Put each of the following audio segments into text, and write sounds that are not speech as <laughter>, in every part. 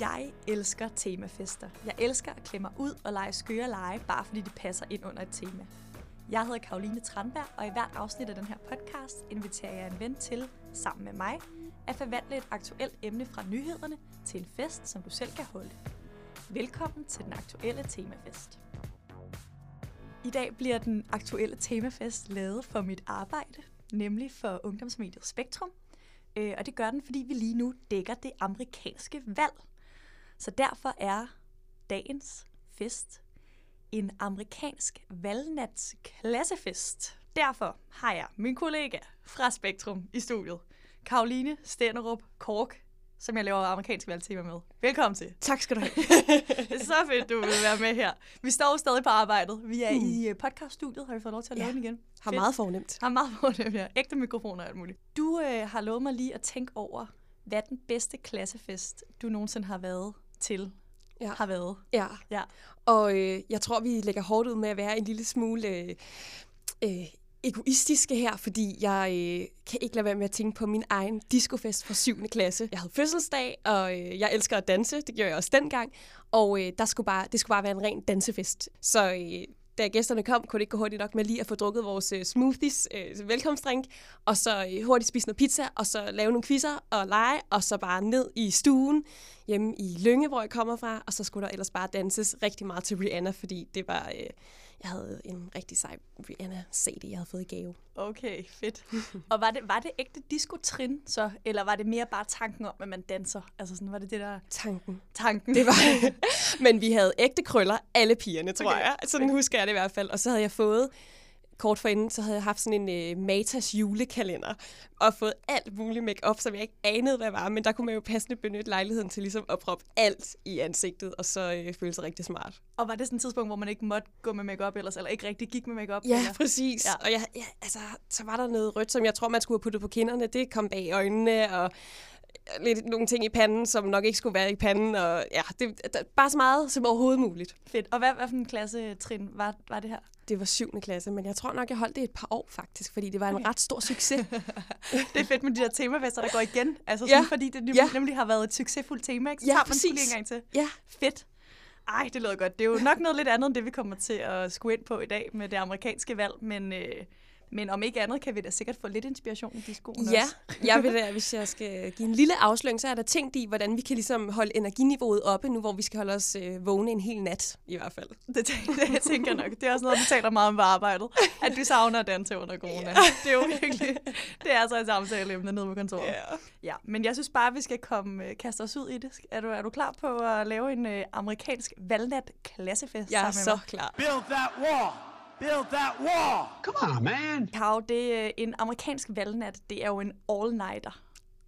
Jeg elsker temafester. Jeg elsker at klemme mig ud og lege skøre lege, bare fordi det passer ind under et tema. Jeg hedder Karoline Tranberg, og i hvert afsnit af den her podcast inviterer jeg en ven til, sammen med mig, at forvandle et aktuelt emne fra nyhederne til en fest, som du selv kan holde. Velkommen til den aktuelle temafest. I dag bliver den aktuelle temafest lavet for mit arbejde, nemlig for ungdomsmediet Spektrum. Øh, og det gør den, fordi vi lige nu dækker det amerikanske valg. Så derfor er dagens fest en amerikansk valgnats klassefest. Derfor har jeg min kollega fra Spektrum i studiet, Karoline Stenderup Kork, som jeg laver amerikansk valgtema med. Velkommen til. Tak skal du have. <laughs> Så fedt, du vil være med her. Vi står stadig på arbejdet. Vi er i øh, podcaststudiet. Har vi fået lov til at Ja. lave den igen? Har Fedt. meget fornemt. Har meget det her. Ægte mikrofoner og alt muligt. Du øh, har lovet mig lige at tænke over, hvad den bedste klassefest, du nogensinde har været til, Ja. har været. Ja. Ja. Og øh, jeg tror, vi lægger hårdt ud med at være en lille smule øh, øh, egoistiske her, fordi jeg øh, kan ikke lade være med at tænke på min egen discofest fra 7. klasse. Jeg havde fødselsdag, og øh, jeg elsker at danse. Det gjorde jeg også dengang. Og øh, der skulle bare, det skulle bare være en ren dansefest. Så øh, da gæsterne kom, kunne det ikke gå hurtigt nok med lige at få drukket vores øh, smoothies, øh, velkomstdrink, og så øh, hurtigt spise noget pizza, og så lave nogle quizzer og lege, og så bare ned i stuen hjemme i Lønge, hvor jeg kommer fra, og så skulle der ellers bare danses rigtig meget til Rihanna, fordi det var, øh, jeg havde en rigtig sej Rihanna-CD, jeg havde fået i gave. Okay, fedt. og var det, var det ægte disco-trin så, eller var det mere bare tanken om, at man danser? Altså sådan, var det det der Tanken. tanken? Det var, men vi havde ægte krøller, alle pigerne, tror okay. jeg. Sådan husker jeg det i hvert fald. Og så havde jeg fået, kort forinden, så havde jeg haft sådan en uh, Matas julekalender, og fået alt muligt make som jeg ikke anede, hvad var. Men der kunne man jo passende benytte lejligheden til ligesom at proppe alt i ansigtet, og så øh, føle sig rigtig smart. Og var det sådan et tidspunkt, hvor man ikke måtte gå med makeup ellers, eller ikke rigtig gik med makeup? Ja, eller? præcis. Ja. Ja. Og jeg, ja, altså, så var der noget rødt, som jeg tror, man skulle have puttet på kinderne. Det kom bag øjnene, og lidt nogle ting i panden, som nok ikke skulle være i panden. Og ja, det, der, bare så meget som overhovedet muligt. Fedt. Og hvad, hvad for en klasse-trin var, var det her? Det var 7. klasse, men jeg tror nok, jeg holdt det et par år faktisk, fordi det var en Okay. ret stor succes. <laughs> Det er fedt med de der temafester, der går igen. Altså sådan, Ja. fordi det nemlig, Ja. nemlig har været et succesfuldt tema, ikke? Så Ja, tager man sgu lige præcis. en gang til. ja, Fedt. Ej, det lyder godt. Det er jo nok noget lidt andet, end det vi kommer til at skue ind på i dag med det amerikanske valg, men, øh, men om ikke andet kan vi da sikkert få lidt inspiration i discoen ja. også. <laughs> Jeg vil da, hvis jeg skal give en lille afsløring, så er der tænkt i, hvordan vi kan ligesom holde energiniveauet oppe, nu hvor vi skal holde os øh, vågne en hel nat, i hvert fald. <laughs> Det, det tænker jeg nok. Det er også noget, vi taler meget om på arbejdet. At vi savner at danse under corona. <laughs> Det er jo virkelig, det er altså et samtaleemne nede på kontoret. Ja, men jeg synes bare, vi skal komme, øh, kaste os ud i det. Er du, er du klar på at lave en øh, amerikansk valgnat klassefest Jeg er sammen med så mig? klar. Build that wall. Build that wall. Come on, man. Karo, det er en amerikansk valgnat. Det er jo en all-nighter.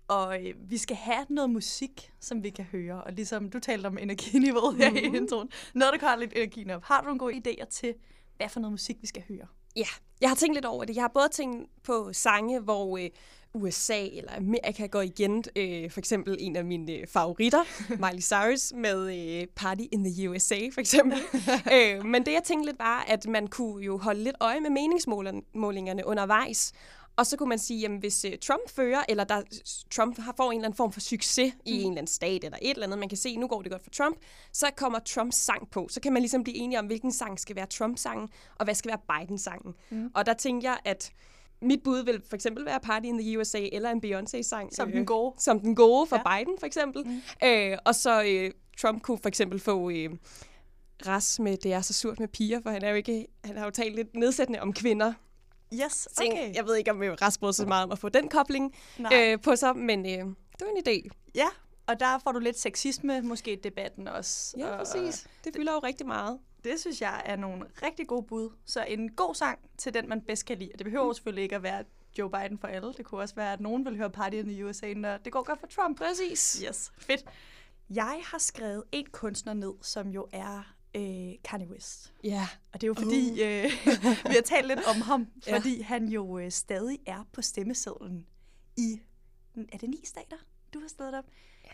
Og øh, vi skal have noget musik, som vi kan høre. Og ligesom du talte om energiniveauet her i introen. Noget, der kan lidt energien op. Har du nogle gode idéer til, hvad for noget musik vi skal høre? Ja, jeg har tænkt lidt over det. Jeg har både tænkt på sange, hvor øh, USA eller Amerika går igen. Øh, for eksempel en af mine øh, favoritter, <laughs> Miley Cyrus, med øh, Party in the USA, for eksempel. <laughs> øh, men det, jeg tænkte lidt, var, at man kunne jo holde lidt øje med meningsmålingerne undervejs. Og så kunne man sige, at hvis øh, Trump fører, eller der, Trump har, får en eller anden form for succes i en eller anden stat, eller et eller andet, man kan se, nu går det godt for Trump, så kommer Trumps sang på. Så kan man ligesom blive enige om, hvilken sang skal være Trumps sangen, og hvad skal være Bidens sangen. Mm. Og der tænker jeg, at mit bud vil for eksempel være Party in the USA, eller en Beyoncé-sang. Som den gode. Som den gode for Ja. Biden, for eksempel. Mm. Øh, og så øh, Trump kunne for eksempel få... Øh, ras med, det er så surt med piger, for han er jo ikke, han har jo talt lidt nedsættende om kvinder. Yes, okay. Jeg ved ikke, om Ras brød så meget om at få den kobling Nej. øh, på sig, men øh, det var en idé. Ja, og der får du lidt sexisme måske i debatten også. Ja, og, præcis. Det fylder jo rigtig meget. Det synes jeg er nogle rigtig gode bud. Så en god sang til den, man bedst kan lide. Det behøver jo selvfølgelig ikke at være Joe Biden for alle. Det kunne også være, at nogen vil høre Party in the USA, når det går godt for Trump. Præcis. Yes, fedt. Jeg har skrevet en kunstner ned, som jo er øh, Kanye West. Ja. Og det er jo fordi, uh. øh, <laughs> vi har talt lidt om ham, Ja. fordi han jo øh, stadig er på stemmesedlen i, er det ni stater, du har stedet op?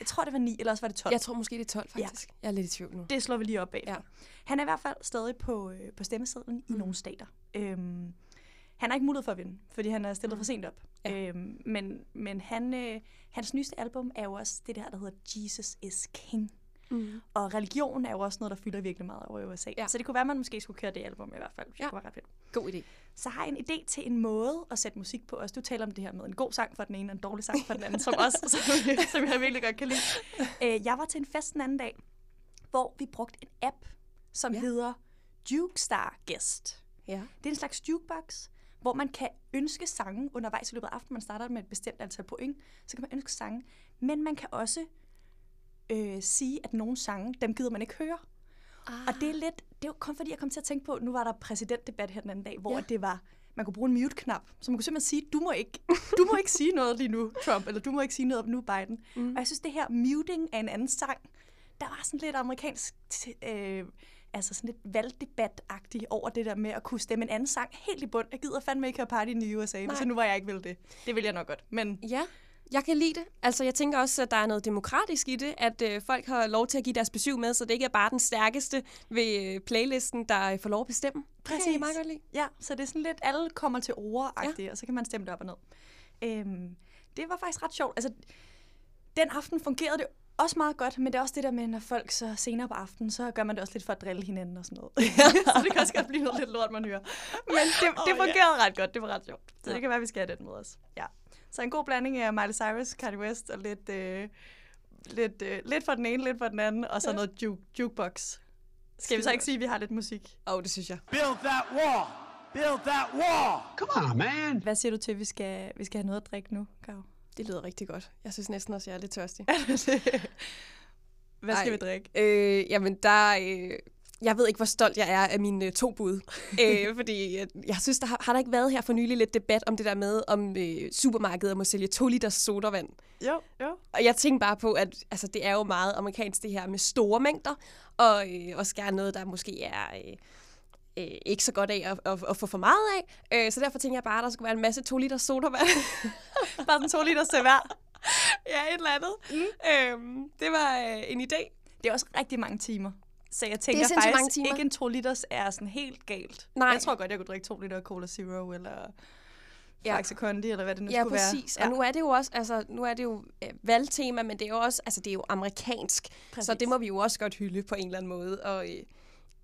Jeg tror, det var ni, eller også var det 12. Jeg tror måske, det er 12, faktisk. Ja. Jeg er lidt i tvivl nu. Det slår vi lige op bag. Ja. Ja. Han er i hvert fald stadig på, øh, på stemmesedlen mm. i nogle stater. Øhm, han har ikke mulighed for at vinde, fordi han er stillet mm. for sent op. Ja. Øhm, men men han, øh, hans nyeste album er jo også det der, der hedder Jesus is King. Mm. Og religion er jo også noget, der fylder virkelig meget over i USA. Ja. Så det kunne være, at man måske skulle køre det album i hvert fald. Det Ja. kunne være ret fedt. God idé. Så har jeg en idé til en måde at sætte musik på. Også du taler om det her med en god sang for den ene, og en dårlig sang for den anden, som også <laughs> som, som jeg virkelig godt kan lide. Øh, jeg var til en fest den anden dag, hvor vi brugte en app, som ja. hedder Jukestar Guest. Ja. Det er en slags jukebox, hvor man kan ønske sange undervejs i løbet af aftenen. Man starter med et bestemt antal point, så kan man ønske sange. Men man kan også øh, sige, at nogle sange, dem gider man ikke høre. Ah. Og det er lidt, det jo kun fordi, jeg kom til at tænke på, nu var der præsidentdebat her den anden dag, hvor Ja. det var, man kunne bruge en mute-knap, så man kunne simpelthen sige, du må ikke, du må ikke sige noget lige nu, Trump, eller du må ikke sige noget nu, Biden. Mm. Og jeg synes, det her muting af en anden sang, der var sådan lidt amerikansk, øh, altså sådan lidt valgdebat-agtigt over det der med at kunne stemme en anden sang helt i bund. Jeg gider fandme ikke høre Party in the USA, Nej. jeg nu var jeg ikke ville det. Det ville jeg nok godt, men Ja, jeg kan lide det. Altså, jeg tænker også, at der er noget demokratisk i det, at øh, folk har lov til at give deres besøg med, så det ikke er bare den stærkeste ved øh, playlisten, der øh, får lov at bestemme. Det kan jeg Præcis. meget godt lide. Ja, så det er sådan lidt, alle kommer til ord ja. og så kan man stemme det op og ned. Øhm, det var faktisk ret sjovt. Altså, den aften fungerede det også meget godt, men det er også det der med, når folk så senere på aftenen, så gør man det også lidt for at drille hinanden og sådan noget. <laughs> <laughs> så det kan også godt blive noget lidt lort, man hører. Men det, det fungerede ret godt, det var ret sjovt. Så Ja. det kan være, vi skal have den med os. Ja. Så en god blanding af Miley Cyrus, Kanye West og lidt, øh, lidt, øh, lidt for den ene, lidt for den anden, og så Ja. noget juke, jukebox. Skal vi så ikke sige, at vi har lidt musik? Åh, oh, det synes jeg. Build that wall. Build that wall. Come on, man. Hvad siger du til, at vi skal, vi skal have noget at drikke nu, Gav? Det lyder rigtig godt. Jeg synes næsten også, jeg er lidt tørstig. <laughs> Hvad skal Ej. vi drikke? Øh, jamen, der... Øh, jeg ved ikke, hvor stolt jeg er af mine øh, to bud. <laughs> øh, fordi øh, jeg synes, der har, har der ikke været her for nylig lidt debat om det der med, om øh, supermarkedet må sælge 2 liters sodavand. Jo, jo. Og jeg tænker bare på, at altså, det er jo meget amerikansk det her med store mængder, og øh, også gerne noget, der måske er øh, øh, ikke så godt af at, at, at få for meget af. Øh, så derfor tænker jeg bare, at der skulle være en masse 2 liters sodavand. <laughs> Bare sådan to liter til hver. ja, et eller andet. Mm. Øhm, det var øh, en idé. Det er også rigtig mange timer. Så jeg tænker sindssygt faktisk mange timer. ikke en 2 liters er sådan helt galt. Nej. Jeg tror godt, jeg kunne drikke 2 liter Cola Zero, eller Ja. ja. Faxe Kondi, eller hvad det nu Ja, skulle præcis. være. Og nu er det jo også, altså, nu er det jo øh, valgtema, men det er jo også, altså, det er jo amerikansk. Præcis. Så det må vi jo også godt hylde på en eller anden måde. Og øh,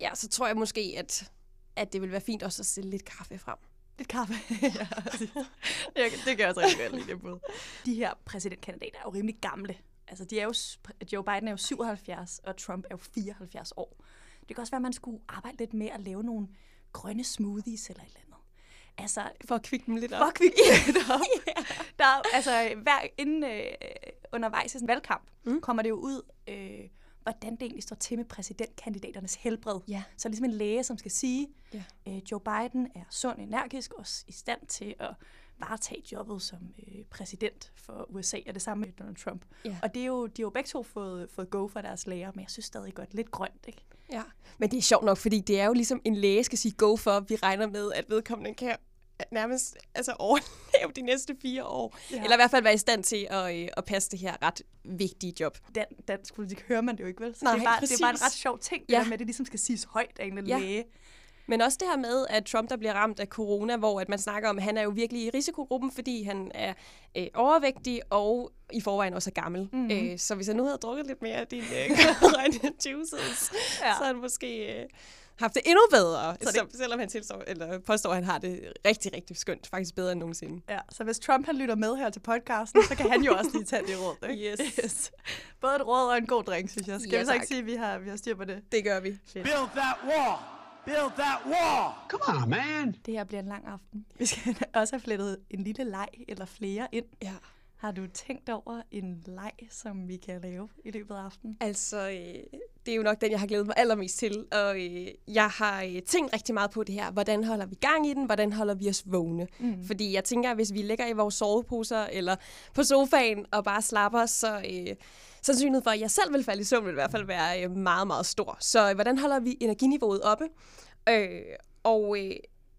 ja, så tror jeg måske, at, at det vil være fint også at stille lidt kaffe frem. Lidt kaffe. <laughs> ja, præcis. det, det gør jeg også rigtig godt lide det bud. <laughs> De her præsidentkandidater er jo rimelig gamle. Altså, de er jo, Joe Biden er jo 77, og Trump er jo 74 år. Det kan også være, at man skulle arbejde lidt med at lave nogle grønne smoothies eller et eller andet. Altså, For at kvikke dem lidt op. Fuck, vi <laughs> lidt op. <laughs> Der er, altså, hver, inden øh, undervejs i sådan en valgkamp, mm. kommer det jo ud, øh, hvordan det egentlig står til med præsidentkandidaternes helbred. Ja. Så ligesom en læge, som skal sige, Ja. øh, Joe Biden er sund, energisk og i stand til at varetage jobbet som øh, præsident for USA, og det samme med Donald Trump. Ja. Og det er jo, de har jo begge to fået, fået go fra deres læger, men jeg synes stadig godt lidt grønt, ikke? Ja, men det er sjovt nok, fordi det er jo ligesom en læge skal sige go for, vi regner med, at vedkommende kan nærmest altså overleve de næste fire år. Ja. Eller i hvert fald være i stand til at, øh, at passe det her ret vigtige job. Dan, dansk politik hører man det jo ikke, vel? Så Nej, det, er bare, det er bare en ret sjov ting, det Ja. der med, at det ligesom skal siges højt af en Ja. læge. Men også det her med, at Trump der bliver ramt af corona, hvor at man snakker om, at han er jo virkelig i risikogruppen, fordi han er øh, overvægtig og i forvejen også er gammel. Mm. Øh, så hvis han nu havde drukket lidt mere af dine øh, <laughs> juices, ja. Så havde han måske øh, haft det endnu bedre. Så det- det... Selvom han tilstår, eller påstår, at han har det rigtig, rigtig skønt. Faktisk bedre end nogensinde. Ja, så hvis Trump han lytter med her til podcasten, så kan han jo også lige tage det råd, ikke? Yes. yes. Både et råd og en god drink, synes jeg. Skal Ja, vi så ikke sige, at vi har, vi har styr på det? Det gør vi. Build that wall. Build that wall. Come on, man. Det her bliver en lang aften. Vi skal <laughs> også have flettet en lille leg eller flere ind. Ja. Har du tænkt over en leg, som vi kan lave i løbet af aftenen? Altså, øh, det er jo nok den, jeg har glædet mig allermest til. Og øh, jeg har øh, tænkt rigtig meget på det her. Hvordan holder vi gang i den? Hvordan holder vi os vågne? Mm. Fordi jeg tænker, at hvis vi ligger i vores soveposer eller på sofaen og bare slapper, så øh, sandsynligheden for, at jeg selv vil falde i søvn, vil i hvert fald være øh, meget, meget stor. Så øh, hvordan holder vi energiniveauet oppe? Øh, og øh,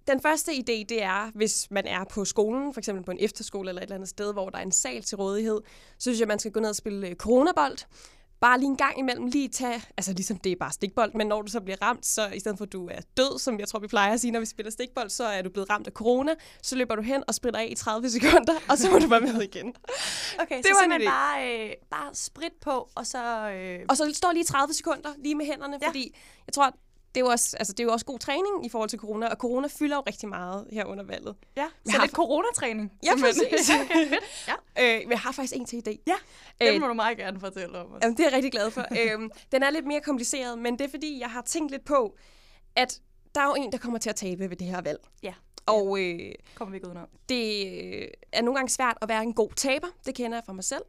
den første idé, det er, hvis man er på skolen, for eksempel på en efterskole eller et eller andet sted, hvor der er en sal til rådighed, så synes jeg, man skal gå ned og spille øh, coronabold. Bare lige en gang imellem lige tage, altså ligesom det er bare stikbold, men når du så bliver ramt, så i stedet for at du er død, som jeg tror vi plejer at sige, når vi spiller stikbold, så er du blevet ramt af corona, så løber du hen og spritter af i 30 <laughs> sekunder, og så må du være med igen. Okay, Det så var en simpelthen bare, øh, bare sprit på, og så... Øh, Og så står lige 30 sekunder lige med hænderne, Ja. fordi jeg tror, det er, jo også, altså, det er jo også god træning i forhold til corona, og corona fylder jo rigtig meget her under valget. ja, Jeg så har- lidt coronatræning. Ja, præcis. <laughs> okay, fedt. Ja, Øh, men jeg har faktisk en til i dag. ja Øh, det må du meget gerne fortælle om. Også. Jamen, det er jeg rigtig glad for. øhm, den er lidt mere kompliceret, men det er fordi, jeg har tænkt lidt på, at der er jo en, der kommer til at tabe ved det her valg. Ja, Og øh, kommer vi ikke udenom. det øh, er nogle gange svært at være en god taber. Det kender jeg fra mig selv.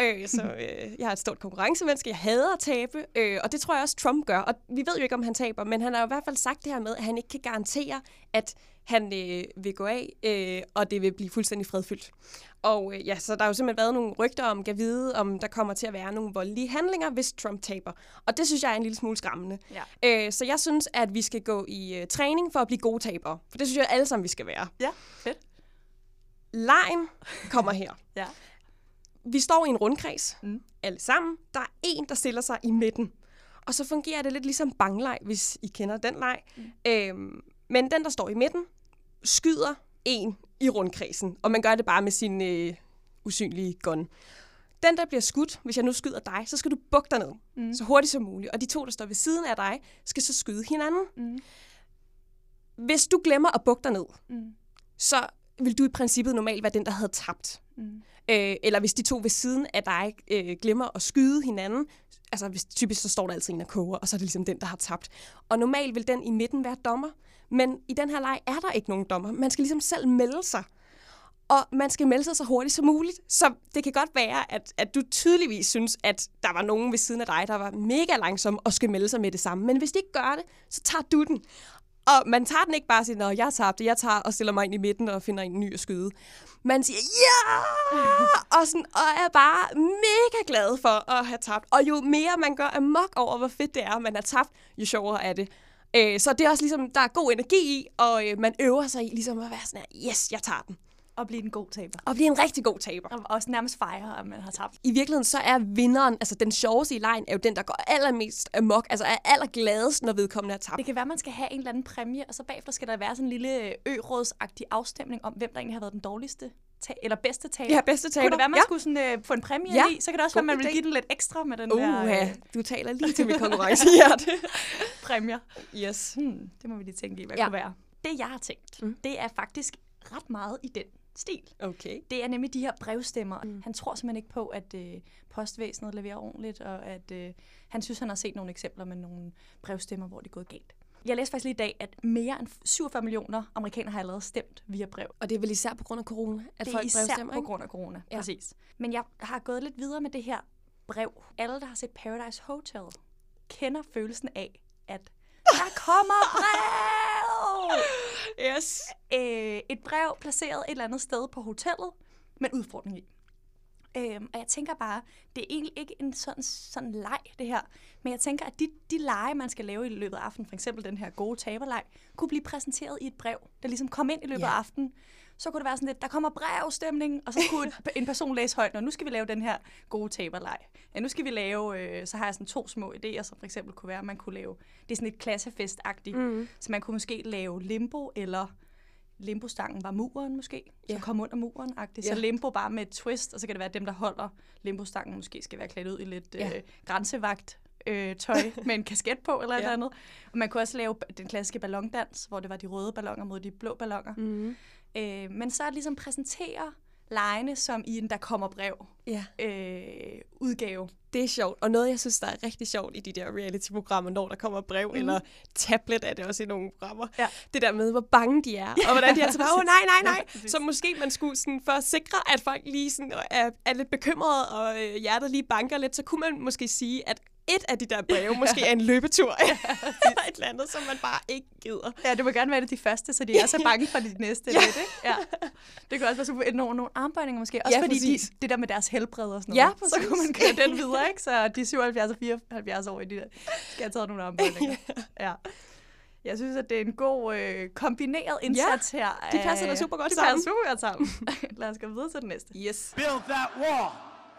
Øh, så <laughs> øh, jeg har et stort konkurrencemenneske. Jeg hader at tabe, øh, og det tror jeg også, Trump gør. Og vi ved jo ikke, om han taber, men han har jo i hvert fald sagt det her med, at han ikke kan garantere, at han øh, vil gå af, øh, og det vil blive fuldstændig fredfyldt. Og øh, ja, så der har jo simpelthen været nogle rygter om, kan vide, om der kommer til at være nogle voldelige handlinger, hvis Trump taber. Og det synes jeg er en lille smule skræmmende. Ja. Øh, så jeg synes, at vi skal gå i øh, træning for at blive gode tabere. For det synes jeg alle sammen, vi skal være. Ja, fedt. Lejen kommer her. <laughs> Ja. Vi står i en rundkreds, Mm. alle sammen. Der er en, der stiller sig i midten. Og så fungerer det lidt ligesom bangleg, hvis I kender den leg. Mm. Øhm, men den, der står i midten, skyder en i rundkredsen. Og man gør det bare med sin øh, usynlige gun. Den, der bliver skudt, hvis jeg nu skyder dig, så skal du bukke dig ned. Mm. Så hurtigt som muligt. Og de to, der står ved siden af dig, skal så skyde hinanden. Mm. Hvis du glemmer at bukke dig ned, Mm. så vil du i princippet normalt være den, der havde tabt. Mm. Øh, eller hvis de to ved siden af dig øh, glemmer at skyde hinanden, altså hvis, typisk så står der altid en og koger, og så er det ligesom den, der har tabt. Og normalt vil den i midten være dommer, men i den her leg er der ikke nogen dommer. Man skal ligesom selv melde sig. Og man skal melde sig så hurtigt som muligt. Så det kan godt være, at, at du tydeligvis synes, at der var nogen ved siden af dig, der var mega langsom og skal melde sig med det samme. Men hvis de ikke gør det, så tager du den. Og man tager den ikke bare og siger, at jeg tabte, jeg tager og stiller mig ind i midten og finder en ny at skyde. Man siger, ja! og, sådan, og er bare mega glad for at have tabt. Og jo mere man gør amok over, hvor fedt det er, man har tabt, jo sjovere er det. Øh, så det er også ligesom, der er god energi i, og øh, man øver sig i ligesom at være sådan her, yes, jeg tager den. Og blive en god taber. Og blive en rigtig god taber. Og også nærmest fejre, at man har tabt. I virkeligheden så er vinderen, altså den sjoveste i lejen, er jo den, der går allermest amok, altså er allergladest, når vedkommende er tabt. Det kan være, man skal have en eller anden præmie, og så bagefter skal der være sådan en lille ø-rådsagtig afstemning om, hvem der egentlig har været den dårligste ta- eller bedste taber. Ja, bedste taber. Kunne det være, man Ja. skulle sådan, øh, få en præmie Ja. i? Så kan det også God være, man vil give den lidt ekstra med den Uh, der ja. øh, du taler lige til mit <laughs> konkurrencehjerte. <laughs> præmier. yes. Hmm, det må vi lige tænke i, hvad Ja. kunne være. Det, jeg har tænkt, mm. det er faktisk ret meget i den stil. Okay. Det er nemlig de her brevstemmer. Mm. Han tror simpelthen ikke på, at øh, postvæsenet leverer ordentligt, og at øh, han synes, han har set nogle eksempler med nogle brevstemmer, hvor det er gået galt. Jeg læste faktisk lige i dag, at mere end 47 millioner amerikanere har allerede stemt via brev. Og det er vel især på grund af corona, at det er folk især brevstemmer, på grund af corona, ja. præcis. Men jeg har gået lidt videre med det her brev. Alle, der har set Paradise Hotel, kender følelsen af, at der kommer brev! <laughs> Yes. øh, et brev placeret et eller andet sted på hotellet, med udfordring i. Øhm, og jeg tænker bare, det er egentlig ikke en sådan, sådan leg, det her. Men jeg tænker, at de, de lege, man skal lave i løbet af aftenen, for eksempel den her gode taberleg, kunne blive præsenteret i et brev, der ligesom kom ind i løbet Ja. af aftenen. Så kunne det være sådan lidt, der kommer brevstemning, og så kunne et- <laughs> en person læse højt, og nu skal vi lave den her gode taberleg. Ja, nu skal vi lave, øh, så har jeg sådan to små idéer, som for eksempel kunne være, at man kunne lave, det er sådan et klassefest-agtigt, mm. så man kunne måske lave limbo, eller limbostangen var muren måske, så Ja. kom under muren agtigt. Ja. Så limbo bare med et twist, og så kan det være, at dem, der holder limbostangen, måske skal være klædt ud i lidt Ja. øh, grænsevagt øh, tøj <laughs> med en kasket på eller et Ja. eller andet. Og man kunne også lave den klassiske ballondans, hvor det var de røde ballonger mod de blå ballonger. Mm. Øh, men så ligesom præsentere lejene som i en der kommer brev Ja, øh, udgave. det er sjovt. Og noget, jeg synes, der er rigtig sjovt i de der reality-programmer, når der kommer brev, mm. eller tablet er det også i nogle programmer. Ja. Det der med, hvor bange de er, og hvordan de er så bare, åh nej, nej, <laughs> nej. så måske man skulle sådan, for at sikre, at folk lige sådan, er, er lidt bekymrede, og øh, hjertet lige banker lidt, så kunne man måske sige, at et af de der breve måske er en løbetur, <laughs> eller et eller andet, som man bare ikke gider. Ja, det må gerne være det de første, så de er så <laughs> bange for de næste Ja. lidt, ikke? Ja. Det kan også være super, nogle, nogle armbøjninger måske. Også Ja, fordi de, det der med deres helbred og sådan Ja, noget. så præcis. kunne man køre den videre, ikke? Så de 77 og 74 år, de der, skal have taget nogle armbøjninger. <laughs> Ja. Jeg synes, at det er en god øh, kombineret indsats her. de passer da super godt de sammen. passer super godt sammen. Lad os gå videre til den næste. Yes. Build that wall.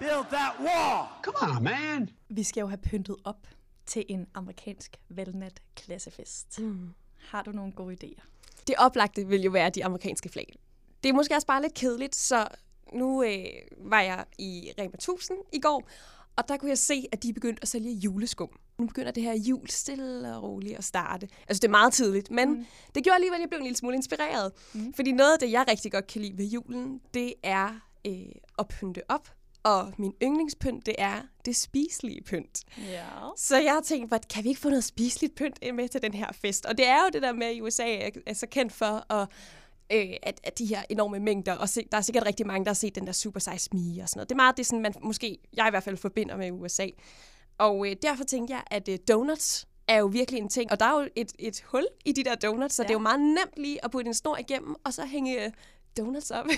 Build that wall. Come on, man. Vi skal jo have pyntet op til en amerikansk valnat klassefest. Mm. Har du nogle gode idéer? Det oplagte vil jo være de amerikanske flag. Det er måske også bare lidt kedeligt, så nu øh, var jeg i Rema 1000 i går, og der kunne jeg se, at de er begyndt at sælge juleskum. Nu begynder det her jul stille og roligt at starte. Altså, det er meget tidligt, men mm. det gjorde alligevel, at jeg blev en lille smule inspireret. Mm. Fordi noget af det, jeg rigtig godt kan lide ved julen, det er øh, at pynte op. Og min yndlingspynt, det er det spiselige pynt. Ja. Så jeg har tænkt, kan vi ikke få noget spiseligt pynt med til den her fest? Og det er jo det der med, at USA er, er så kendt for at øh, at, at de her enorme mængder, og se, der er sikkert rigtig mange, der har set den der Super Size Me og sådan noget. Det er meget det, sådan, man måske, jeg i hvert fald forbinder med USA. Og øh, derfor tænkte jeg, at øh, donuts er jo virkelig en ting. Og der er jo et, et hul i de der donuts, så ja. det er jo meget nemt lige at putte en snor igennem, og så hænge donuts op. <laughs>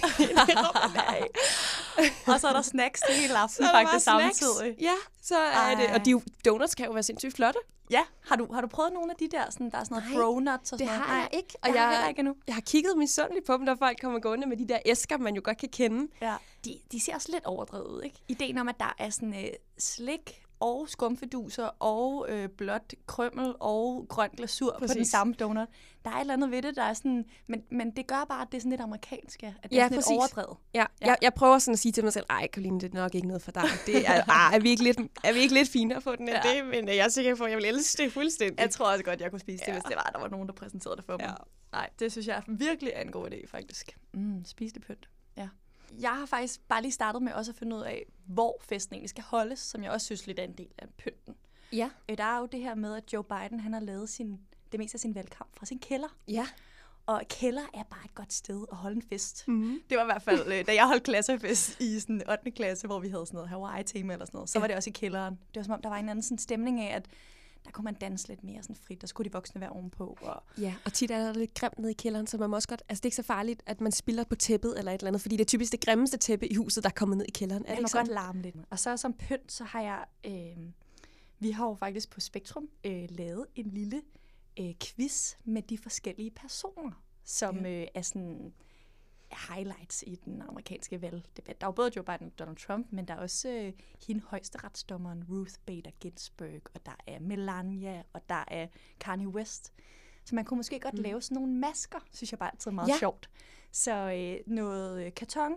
og så er der snacks til hele aften Så der faktisk samtidig. Ja, så er det. Ej. Og de, donuts kan jo være sindssygt flotte. Ja, har du, har du prøvet nogle af de der, sådan, der er sådan noget Nej, bronuts og Det sådan noget? har jeg ikke. Og jeg har jeg, heller ikke endnu. jeg har kigget misundeligt på dem, når folk kommer gående med de der æsker, man jo godt kan kende. Ja. De, de ser også lidt overdrevet ikke? Ideen om, at der er sådan øh, slik og skumfiduser og øh, blåt krømmel og grøn glasur Præcis. på den samme donut. Der er et eller andet ved det, der er sådan... Men, men det gør bare, at det er sådan lidt amerikansk. At det Ja, er sådan præcis. lidt overdrevet. Ja, Ja. Jeg, jeg prøver sådan at sige til mig selv, ej Karoline, det er nok ikke noget for dig. Det er, <laughs> ah, er, vi ikke lidt, er vi ikke lidt finere på den end Ja. det? Men øh, jeg er sikker på, at jeg vil elske det fuldstændig. Jeg tror også godt, jeg kunne spise det, Ja. hvis det var, der var nogen, der præsenterede det for mig. Ja. Nej, det synes jeg virkelig er en god idé, faktisk. Mm, spiselig pynt. Jeg har faktisk bare lige startet med også at finde ud af, hvor festen egentlig skal holdes, som jeg også synes lidt er en del af pynten. Ja. Øh, Der er jo det her med, at Joe Biden han har lavet sin, det meste af sin valgkamp fra sin kælder. Ja. Og kælder er bare et godt sted at holde en fest. Mm. Det var i hvert fald, øh, da jeg holdt klassefest i sådan 8. klasse, hvor vi havde sådan noget Hawaii-tema eller sådan noget, så Ja. var det også i kælderen. Det var som om, der var en anden sådan stemning af, at der kunne man danse lidt mere sådan frit, og så kunne de voksne være ovenpå. Og Ja, og tit er der lidt grimt nede i kælderen, så man må også godt... Altså, det er ikke så farligt, at man spiller på tæppet eller et eller andet, fordi det er typisk det grimmeste tæppe i huset, der er kommet ned i kælderen. Er det det må sådan? godt larme lidt. Og så som pynt, så har jeg... Øh, vi har jo faktisk på Spektrum øh, lavet en lille øh, quiz med de forskellige personer, som øh, er sådan highlights i den amerikanske valgdebat. Der er jo både Joe Biden og Donald Trump, men der er også øh, hende højesteretsdommeren Ruth Bader Ginsburg, og der er Melania, og der er Kanye West. Så man kunne måske godt mm. lave sådan nogle masker, synes jeg bare altid er meget ja. Ja. sjovt. Så øh, noget øh, karton,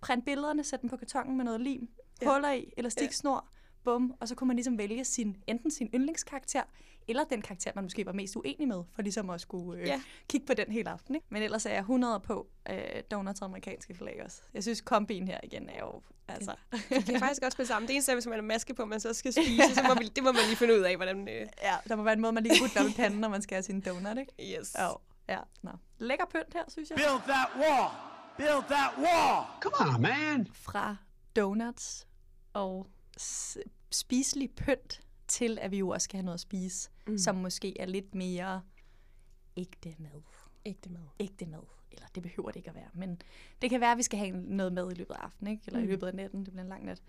print billederne, sæt dem på kartongen med noget lim, ja. Ja. huller i, elastiksnor, bum, og så kunne man ligesom vælge sin, enten sin yndlingskarakter, eller den karakter, man måske var mest uenig med, for ligesom at skulle øh, ja. Ja. kigge på den hele aften. Ikke? Men ellers er jeg 100 på øh, donuts og amerikanske flag også. Jeg synes, kombin her igen er jo... Altså, Det kan faktisk godt spille sammen. Det eneste er, hvis man har maske på, man så skal spise, så må vi, <laughs> det må man lige finde ud af, hvordan... Øh... ja, der må være en måde, man lige kan op i panden, når man skal have sin donut, ikke? Yes. Jo, ja. Nå. Lækker pynt her, synes jeg. Build that wall. Build that wall. Come on, man. Fra donuts og s- spiselig pynt til, at vi jo også skal have noget at spise, mm. som måske er lidt mere ægte mad. Ægte mad. Ægte mad. Eller det behøver det ikke at være. Men det kan være, at vi skal have noget mad i løbet af aftenen, ikke? Eller mm. i løbet af natten. Det bliver en lang nat.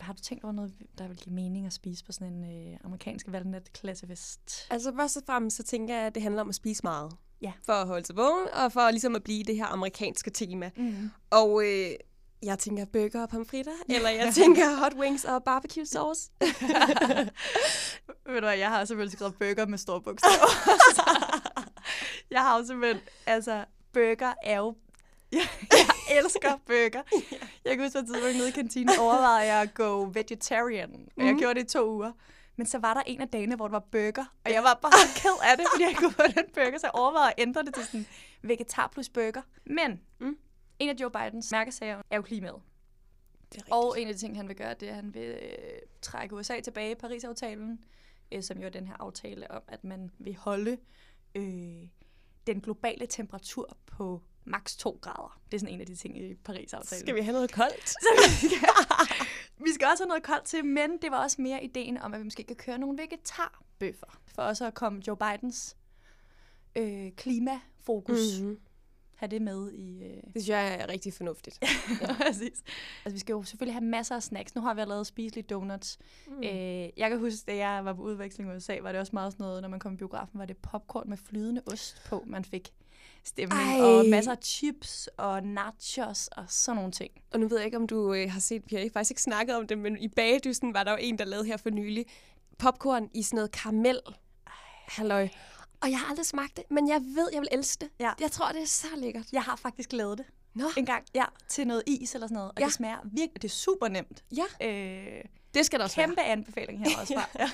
Har du tænkt over noget, der vil give mening at spise på sådan en øh, amerikansk valgnat klassefest? Altså først og fremmest, så tænker jeg, at det handler om at spise meget. Ja. For at holde sig vågen, og for ligesom at blive det her amerikanske tema. Mm. Og øh, jeg tænker burger og pomfritter, <laughs> eller jeg tænker hot wings og barbecue sauce. <laughs> Ved du hvad, jeg har selvfølgelig skrevet burger med store bogstaver. <laughs> jeg har jo simpelthen, altså, burger er jo... jeg elsker burger. Jeg kan huske, at tidspunkt nede i kantinen overvejede jeg at gå vegetarian. Og jeg Mhm. gjorde det i to uger. Men så var der en af dagene, hvor det var burger. Og jeg var bare ked af det, fordi jeg ikke kunne få den burger. Så jeg overvejede at ændre det til sådan vegetar plus burger. Men Mm. En af Joe Bidens mærkesager er jo klimaet. Det er Og en af de ting, han vil gøre, det er, at han vil øh, trække USA tilbage i Paris-aftalen, øh, som jo er den her aftale om, at man vil holde øh, den globale temperatur på maks 2 grader. Det er sådan en af de ting i Paris-aftalen. Skal vi have noget koldt? <laughs> Så vi skal, vi skal også have noget koldt til, men det var også mere ideen om, at vi måske kan køre nogle vegetarbøffer, for også at komme Joe Bidens øh, klimafokus, mm. Mm-hmm. Have det med i... Øh, Det synes jeg er rigtig fornuftigt. <laughs> Præcis. Altså, vi skal jo selvfølgelig have masser af snacks. Nu har vi allerede spist lidt donuts. Mm. Øh, jeg kan huske, da jeg var på udveksling i USA, var det også meget sådan noget, når man kom i biografen, var det popcorn med flydende ost på, man fik. stemning. Ej. Og masser af chips og nachos og sådan nogle ting. Og nu ved jeg ikke, om du øh, har set, vi har faktisk ikke snakket om det, men i bagedysten var der jo en, der lavede her for nylig popcorn i sådan noget karamel. Halløj. Og jeg har aldrig smagt det, men jeg ved, jeg vil elske det. Ja. Jeg tror, det er så lækkert. Jeg har faktisk lavet det Nå, en gang ja, til noget is eller sådan noget. Og Ja. det smager virkelig, det er super nemt. ja, Øh, det skal der også kæmpe anbefaling her også fra.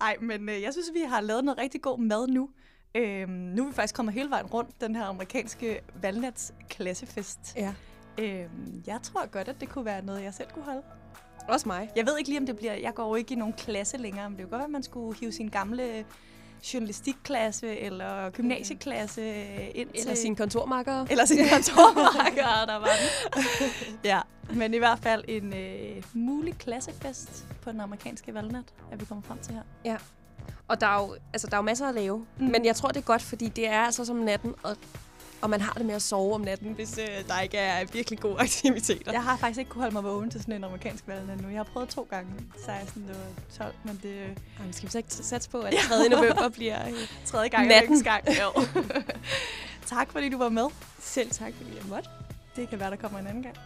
<laughs> <laughs> Ej, men øh, jeg synes, vi har lavet noget rigtig god mad nu. Øhm, nu er vi faktisk kommet hele vejen rundt den her amerikanske valnats klassefest. være. Ja. Øhm, jeg tror godt, at det kunne være noget, jeg selv kunne holde. Også mig. Jeg ved ikke lige, om det bliver... Jeg går jo ikke i nogen klasse længere, men det kunne godt være, at man skulle hive sin gamle journalistikklasse eller gymnasieklasse ind Eller til... sine kontormarkere. Eller sin kontormarker, der var den. <laughs> ja, men i hvert fald en øh, mulig klassefest på den amerikanske valgnat, er vi kommer frem til her. Og der er, jo, altså, der er jo masser at lave. Mm. Men jeg tror, det er godt, fordi det er altså som natten, og, og man har det med at sove om natten, hvis øh, der ikke er virkelig gode <laughs> aktiviteter. Jeg har faktisk ikke kunne holde mig vågen til sådan en amerikansk valgnat nu. Jeg har prøvet to gange, 16 og 12, men det er Jamen, skal vi så ikke satse på, at 3. november <laughs> bliver øh, tredje gang Natten. gang. Jo. <laughs> tak fordi du var med. selv tak, fordi jeg måtte. Det kan være, der kommer en anden gang.